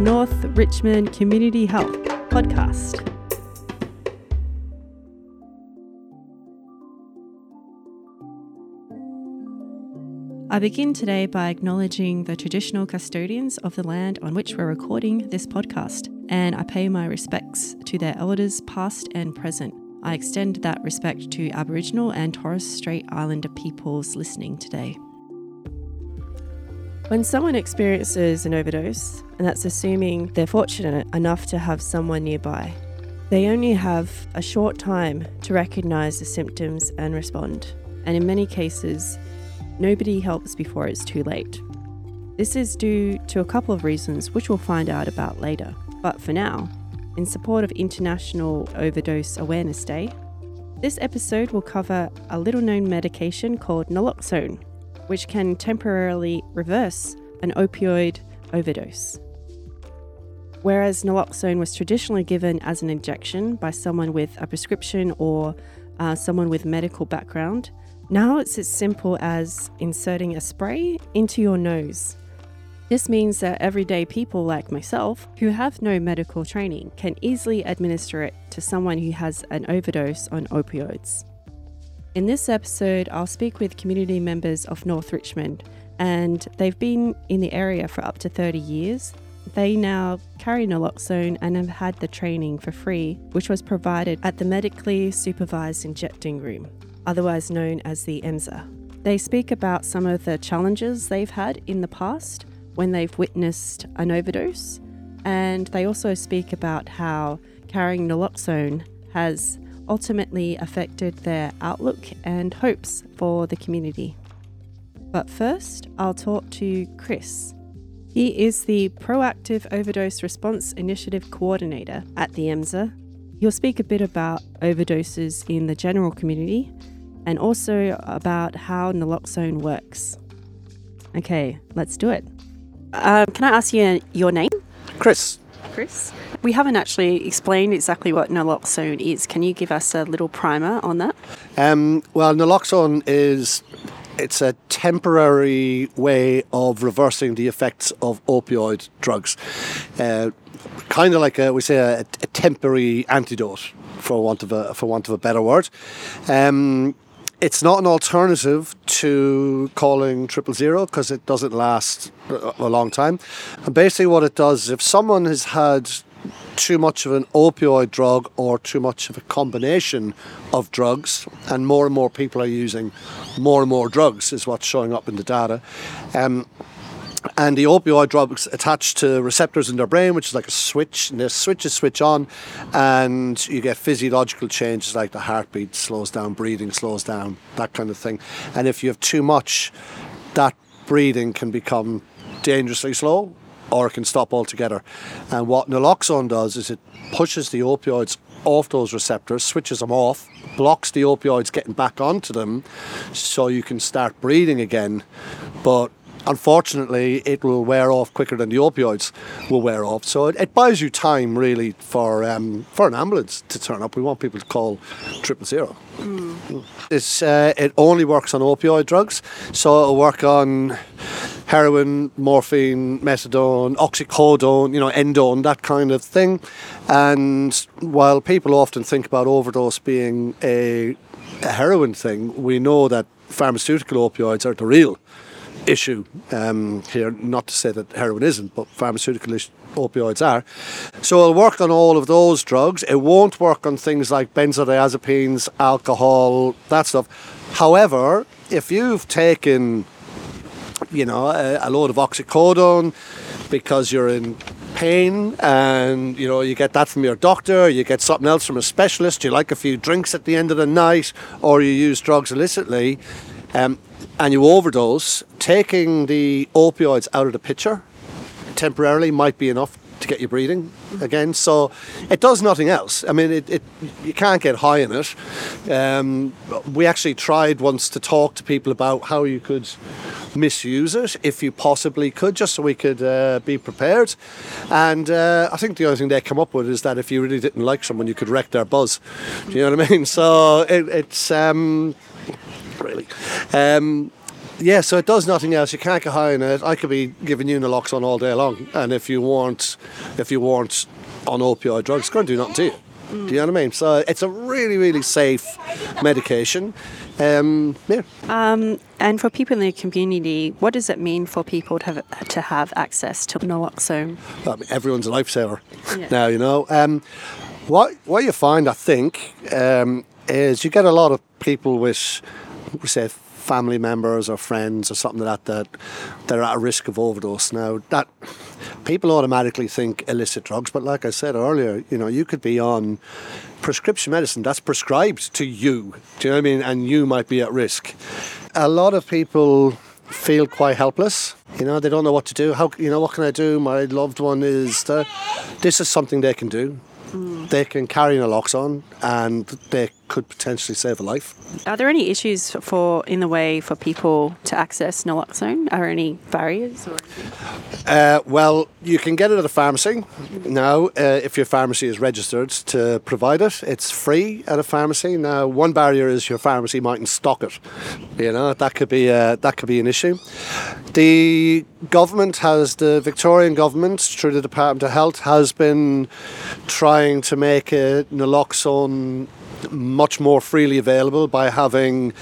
North Richmond Community Health podcast. I begin today by acknowledging the traditional custodians of the land on which we're recording this podcast, and I pay my respects to their elders past and present. I extend that respect to Aboriginal and Torres Strait Islander peoples listening today. When someone experiences an overdose, and that's assuming they're fortunate enough to have someone nearby, they only have a short time to recognize the symptoms and respond. And in many cases, nobody helps before it's too late. This is due to a couple of reasons, which we'll find out about later. But for now, in support of International Overdose Awareness Day, this episode will cover a little known medication called naloxone, which can temporarily reverse an opioid overdose. Whereas naloxone was traditionally given as an injection by someone with a prescription or uh, someone with medical background, now it's as simple as inserting a spray into your nose. This means that everyday people like myself, who have no medical training, can easily administer it to someone who has an overdose on opioids. In this episode, I'll speak with community members of North Richmond, and they've been in the area for up to 30 years. They now carry naloxone and have had the training for free, which was provided at the Medically Supervised Injecting Room otherwise known as the MSIR. They speak about some of the challenges they've had in the past when they've witnessed an overdose, and they also speak about how carrying naloxone has ultimately affected their outlook and hopes for the community. But first, I'll talk to Crios. He is the Proactive Overdose Response Initiative Coordinator at the MSIR. He'll speak a bit about overdoses in the general community and also about how naloxone works. Okay, let's do it. Um, can I ask you your name? Crios. Crios. We haven't actually explained exactly what naloxone is. Can you give us a little primer on that? Um, well, naloxone is it's a temporary way of reversing the effects of opioid drugs. Uh, kind of like a, we say a, a, temporary antidote, for want of a for want of a better word. Um, it's not an alternative to calling triple zero because it doesn't last a long time. And basically, what it does is if someone has had too much of an opioid drug or too much of a combination of drugs, and more and more people are using more and more drugs, is what's showing up in the data. Um, and the opioid drugs attached to receptors in their brain, which is like a switch, and the switches switch on, and you get physiological changes like the heartbeat slows down, breathing slows down, that kind of thing. And if you have too much, that breathing can become dangerously slow or it can stop altogether. And what naloxone does is it pushes the opioids off those receptors, switches them off, blocks the opioids getting back onto them so you can start breathing again. But unfortunately, it will wear off quicker than the opioids will wear off. So it, it buys you time, really, for um, for an ambulance to turn up. We want people to call triple zero. Mm. It's, uh, it only works on opioid drugs, so it'll work on heroin, morphine, methadone, oxycodone, you know, endone, that kind of thing. And while people often think about overdose being a, a heroin thing, we know that pharmaceutical opioids are the real issue um, here. Not to say that heroin isn't, but pharmaceutical opioids are. So it'll work on all of those drugs. It won't work on things like benzodiazepines, alcohol, that stuff. However, if you've taken, you know, a, a load of oxycodone because you're in pain and you know you get that from your doctor you get something else from a specialist you like a few drinks at the end of the night or you use drugs illicitly um, and you overdose, taking the opioids out of the picture temporarily might be enough to get you breathing again. So it does nothing else. I mean, it, it you can't get high in it. Um, we actually tried once to talk to people about how you could misuse it if you possibly could, just so we could uh, be prepared. And uh, I think the only thing they come up with is that if you really didn't like someone, you could wreck their buzz. Do you know what I mean? So it, it's. Um, really. Um, Yeah, so it does nothing else. You can't get high on it. I could be giving you naloxone all day long, and if you weren't, if you weren't on opioid drugs, it's going to do nothing to you. Mm. Do you know what I mean? So it's a really, really safe medication. Um, yeah. Um, and for people in the community, what does it mean for people to have, to have access to naloxone? Well, I mean, everyone's a lifesaver yeah. now, you know. Um, what what you find, I think, um, is you get a lot of people with, say, family members or friends or something like that that they're at risk of overdose. Now that people automatically think illicit drugs, but like I said earlier, you know, you could be on prescription medicine that's prescribed to you. Do you know what I mean? And you might be at risk. A lot of people feel quite helpless. You know, they don't know what to do. How you know what can I do? My loved one is. The, this is something they can do. Mm. They can carry naloxone and they could potentially save a life. Are there any issues for in the way for people to access naloxone? Are any barriers? Uh, well, you can get it at a pharmacy now uh, if your pharmacy is registered to provide it. It's free at a pharmacy. Now, one barrier is your pharmacy mightn't stock it. You know that could be uh, that could be an issue. The government has the Victorian government through the Department of Health has been trying to make a naloxone much more freely available by having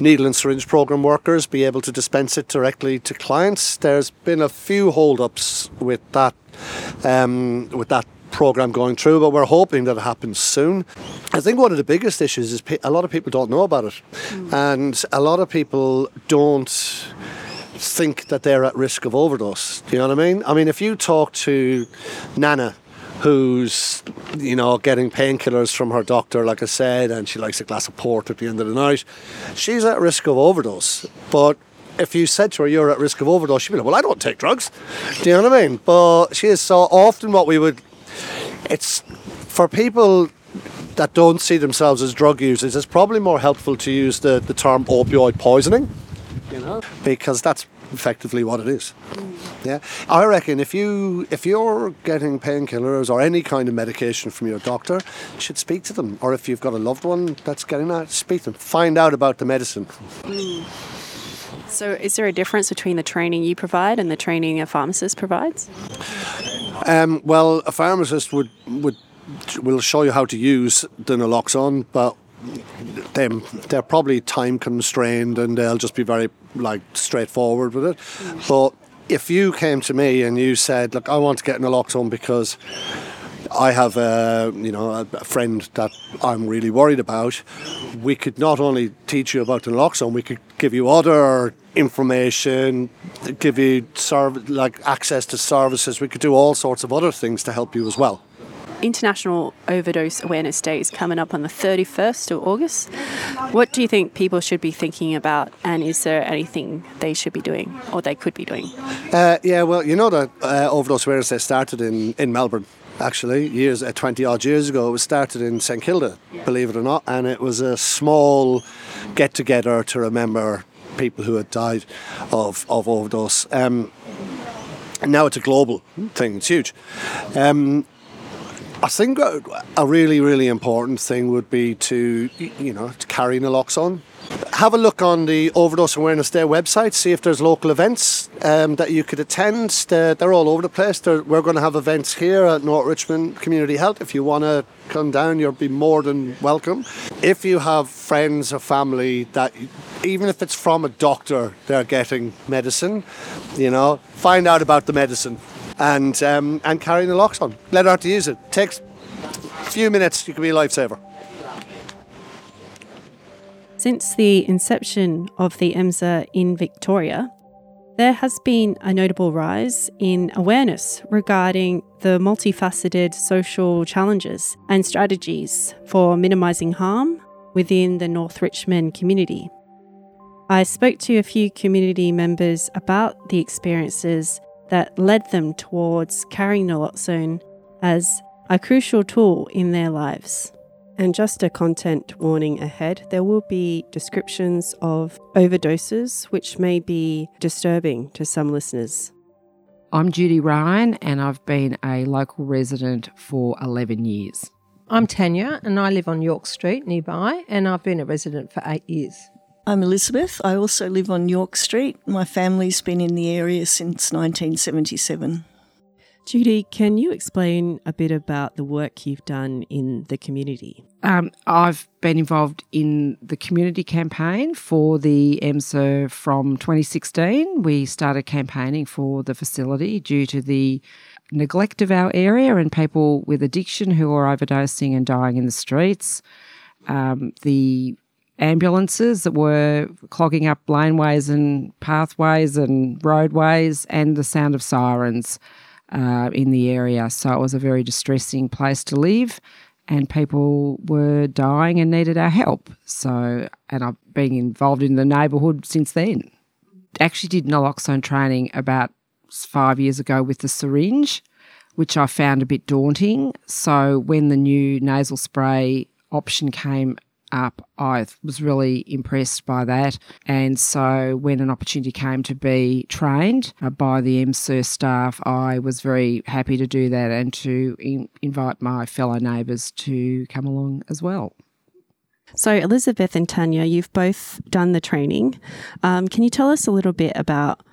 needle and syringe program workers be able to dispense it directly to clients. There's been a few hold-ups with that um, with that program going through, but we're hoping that it happens soon. I think one of the biggest issues is a lot of people don't know about it, mm. and a lot of people don't think that they're at risk of overdose. Do you know what I mean? I mean, if you talk to Nana who's you know getting painkillers from her doctor, like I said, and she likes a glass of port at the end of the night. She's at risk of overdose, but if you said to her you're at risk of overdose, she'd be like, "Well, I don't take drugs." Do you know what I mean? But she is so often what we would. It's for people that don't see themselves as drug users. It's probably more helpful to use the, the term opioid poisoning, you know, because that's effectively what it is. Yeah, I reckon if you if you're getting painkillers or any kind of medication from your doctor, you should speak to them. Or if you've got a loved one that's getting that, speak to them. Find out about the medicine. Mm. So, is there a difference between the training you provide and the training a pharmacist provides? Um, well, a pharmacist would would will show you how to use the naloxone, but them they're probably time constrained and they'll just be very like straightforward with it. But if you came to me and you said, "Look, I want to get naloxone because I have a you know a, friend that I'm really worried about," we could not only teach you about the naloxone, we could give you other information, give you serv- like access to services. We could do all sorts of other things to help you as well. International Overdose Awareness Day is coming up on the 31st of August. What do you think people should be thinking about, and is there anything they should be doing or they could be doing? Uh, yeah, well, you know that uh, Overdose Awareness Day started in, in Melbourne actually years uh, 20 odd years ago it was started in St Kilda believe it or not and it was a small get together to remember people who had died of, of overdose um, now it's a global thing it's huge um, I think a really, really important thing would be to, you know, to carry naloxone. Have a look on the Overdose Awareness Day website, see if there's local events um, that you could attend. They're, they're all over the place. They're, we're going to have events here at North Richmond Community Health. If you want to come down, you'll be more than welcome. If you have friends or family that, even if it's from a doctor, they're getting medicine, you know, find out about the medicine and um, and carrying naloxone. Let her to use it. Takes a few minutes. You can be a lifesaver. Since the inception of the MSIR in Victoria, there has been a notable rise in awareness regarding the multifaceted social challenges and strategies for minimising harm within the North Richmond community. I spoke to a few community members about the experiences that led them towards carrying naloxone as a crucial tool in their lives. And just a content warning ahead there will be descriptions of overdoses which may be disturbing to some listeners. I'm Judy Ryan and I've been a local resident for 11 years. I'm Tanya and I live on York Street nearby and I've been a resident for eight years. I'm Elizabeth. I also live on York Street. My family's been in the area since 1977. Judy, can you explain a bit about the work you've done in the community? Um, I've been involved in the community campaign for the MSIR from 2016. We started campaigning for the facility due to the neglect of our area and people with addiction who are overdosing and dying in the streets. Um, the ambulances that were clogging up laneways and pathways and roadways, and the sound of sirens uh, in the area. So it was a very distressing place to live, and people were dying and needed our help. So, and I've been involved in the neighbourhood since then. Actually, did naloxone training about five years ago with the syringe, which I found a bit daunting. So, when the new nasal spray option came up, I was really impressed by that. And so, when an opportunity came to be trained uh, by the MSIR staff, I was very happy to do that and to in- invite my fellow neighbours to come along as well. So, Elizabeth and Tanya, you've both done the training. Um, can you tell us a little bit about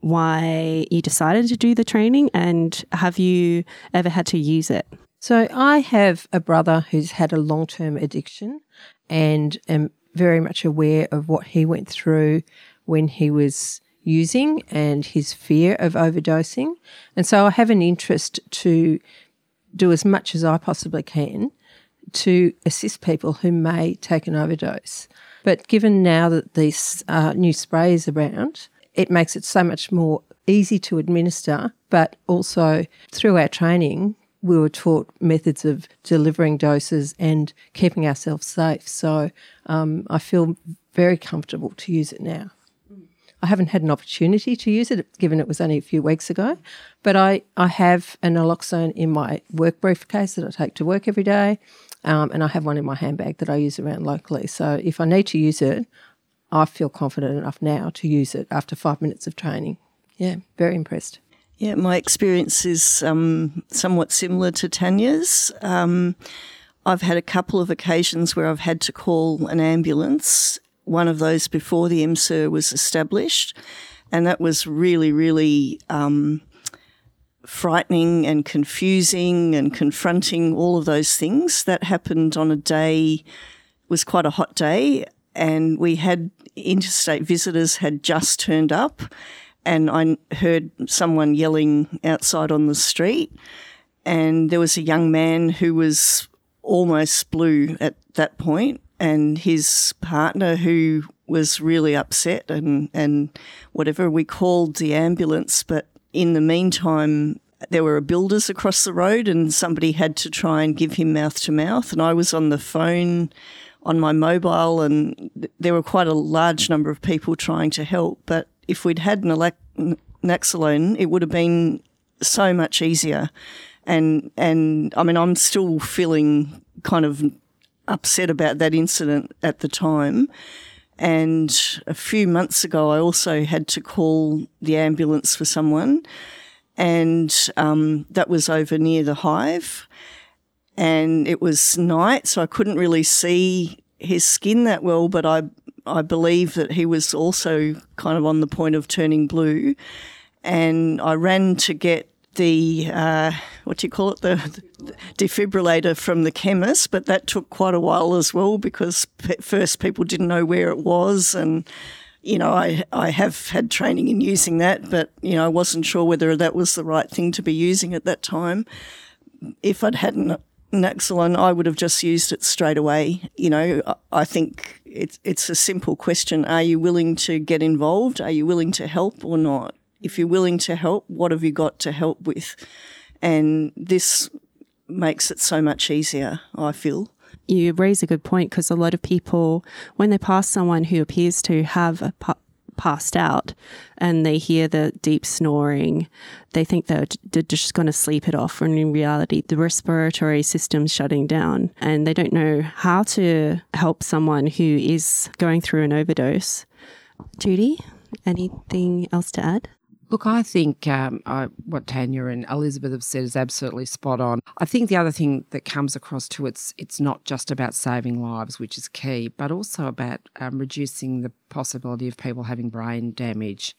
why you decided to do the training and have you ever had to use it? So, I have a brother who's had a long term addiction and am very much aware of what he went through when he was using and his fear of overdosing. And so I have an interest to do as much as I possibly can to assist people who may take an overdose. But given now that these uh, new sprays around, it makes it so much more easy to administer, but also through our training, we were taught methods of delivering doses and keeping ourselves safe. So um, I feel very comfortable to use it now. I haven't had an opportunity to use it, given it was only a few weeks ago, but I, I have an naloxone in my work briefcase that I take to work every day, um, and I have one in my handbag that I use around locally. So if I need to use it, I feel confident enough now to use it after five minutes of training. Yeah, very impressed. Yeah, my experience is um, somewhat similar to Tanya's. Um, I've had a couple of occasions where I've had to call an ambulance, one of those before the MSIR was established. And that was really, really um, frightening and confusing and confronting, all of those things. That happened on a day, was quite a hot day, and we had interstate visitors had just turned up and I heard someone yelling outside on the street, and there was a young man who was almost blue at that point, and his partner who was really upset and and whatever. We called the ambulance, but in the meantime. There were builders across the road, and somebody had to try and give him mouth to mouth. And I was on the phone on my mobile, and there were quite a large number of people trying to help. But if we'd had an Naloxone, it would have been so much easier. And and I mean, I'm still feeling kind of upset about that incident at the time. And a few months ago, I also had to call the ambulance for someone, and um, that was over near the hive. And it was night, so I couldn't really see his skin that well, but I I believe that he was also kind of on the point of turning blue. And I ran to get the, uh, what do you call it, the, the, defibrillator from the chemist, but that took quite a while as well because first people didn't know where it was. And, you know, I, I have had training in using that, but, you know, I wasn't sure whether that was the right thing to be using at that time. If I'd hadn't Naloxone, I would have just used it straight away. You know, I think it's it's a simple question: Are you willing to get involved? Are you willing to help or not? If you're willing to help, what have you got to help with? And this makes it so much easier. I feel. You raise a good point because a lot of people, when they pass someone who appears to have a passed out and they hear the deep snoring, they think they're, they're just going to sleep it off. When in reality, the respiratory system's shutting down and they don't know how to help someone who is going through an overdose. Judy, anything else to add? Look, I think um, I, what Tanya and Elizabeth have said is absolutely spot on. I think the other thing that comes across too, it's it's not just about saving lives, which is key, but also about um, reducing the possibility of people having brain damage.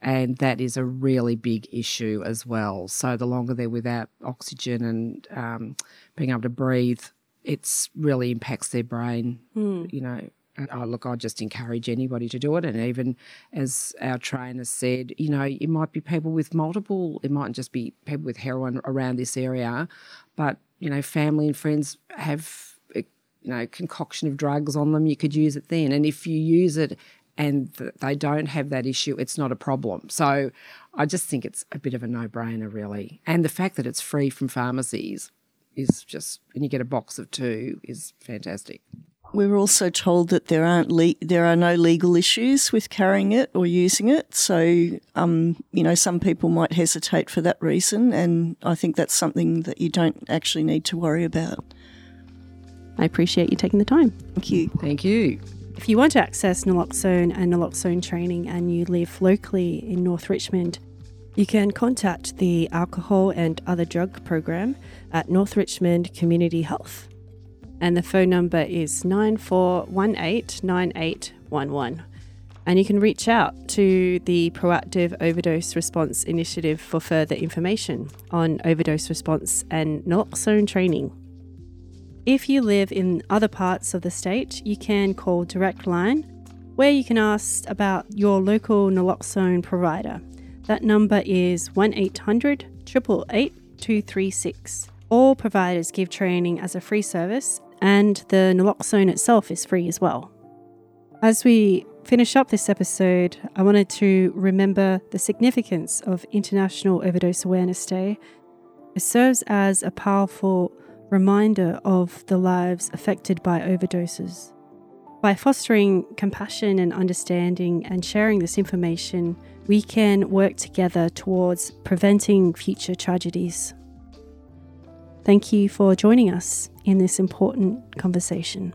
And that is a really big issue as well. So the longer they're without oxygen and um, being able to breathe, it's really impacts their brain. Hmm. You know, Oh, look, I just encourage anybody to do it. And even as our trainer said, you know, it might be people with multiple, it mightn't just be people with heroin around this area, but, you know, family and friends have, eh, you know, concoction of drugs on them. You could use it then. And if you use it and they don't have that issue, it's not a problem. So I just think it's a bit of a no brainer, really. And the fact that it's free from pharmacies is just, and you get a box of two, is fantastic. We were also told that there aren't le- there are no legal issues with carrying it or using it. So, um, you know, some people might hesitate for that reason, and I think that's something that you don't actually need to worry about. I appreciate you taking the time. Thank you. Thank you. If you want to access naloxone and naloxone training and you live locally in North Richmond, you can contact the Alcohol and Other Drug Program at North Richmond Community Health and the phone number is 94189811. And you can reach out to the Proactive Overdose Response Initiative for further information on overdose response and naloxone training. If you live in other parts of the state, you can call Direct Line, where you can ask about your local naloxone provider. That number is 1 800 888 236. All providers give training as a free service and the naloxone itself is free as well. As we finish up this episode, I wanted to remember the significance of International Overdose Awareness Day. It serves as a powerful reminder of the lives affected by overdoses. By fostering compassion and understanding and sharing this information, we can work together towards preventing future tragedies. Thank you for joining us in this important conversation.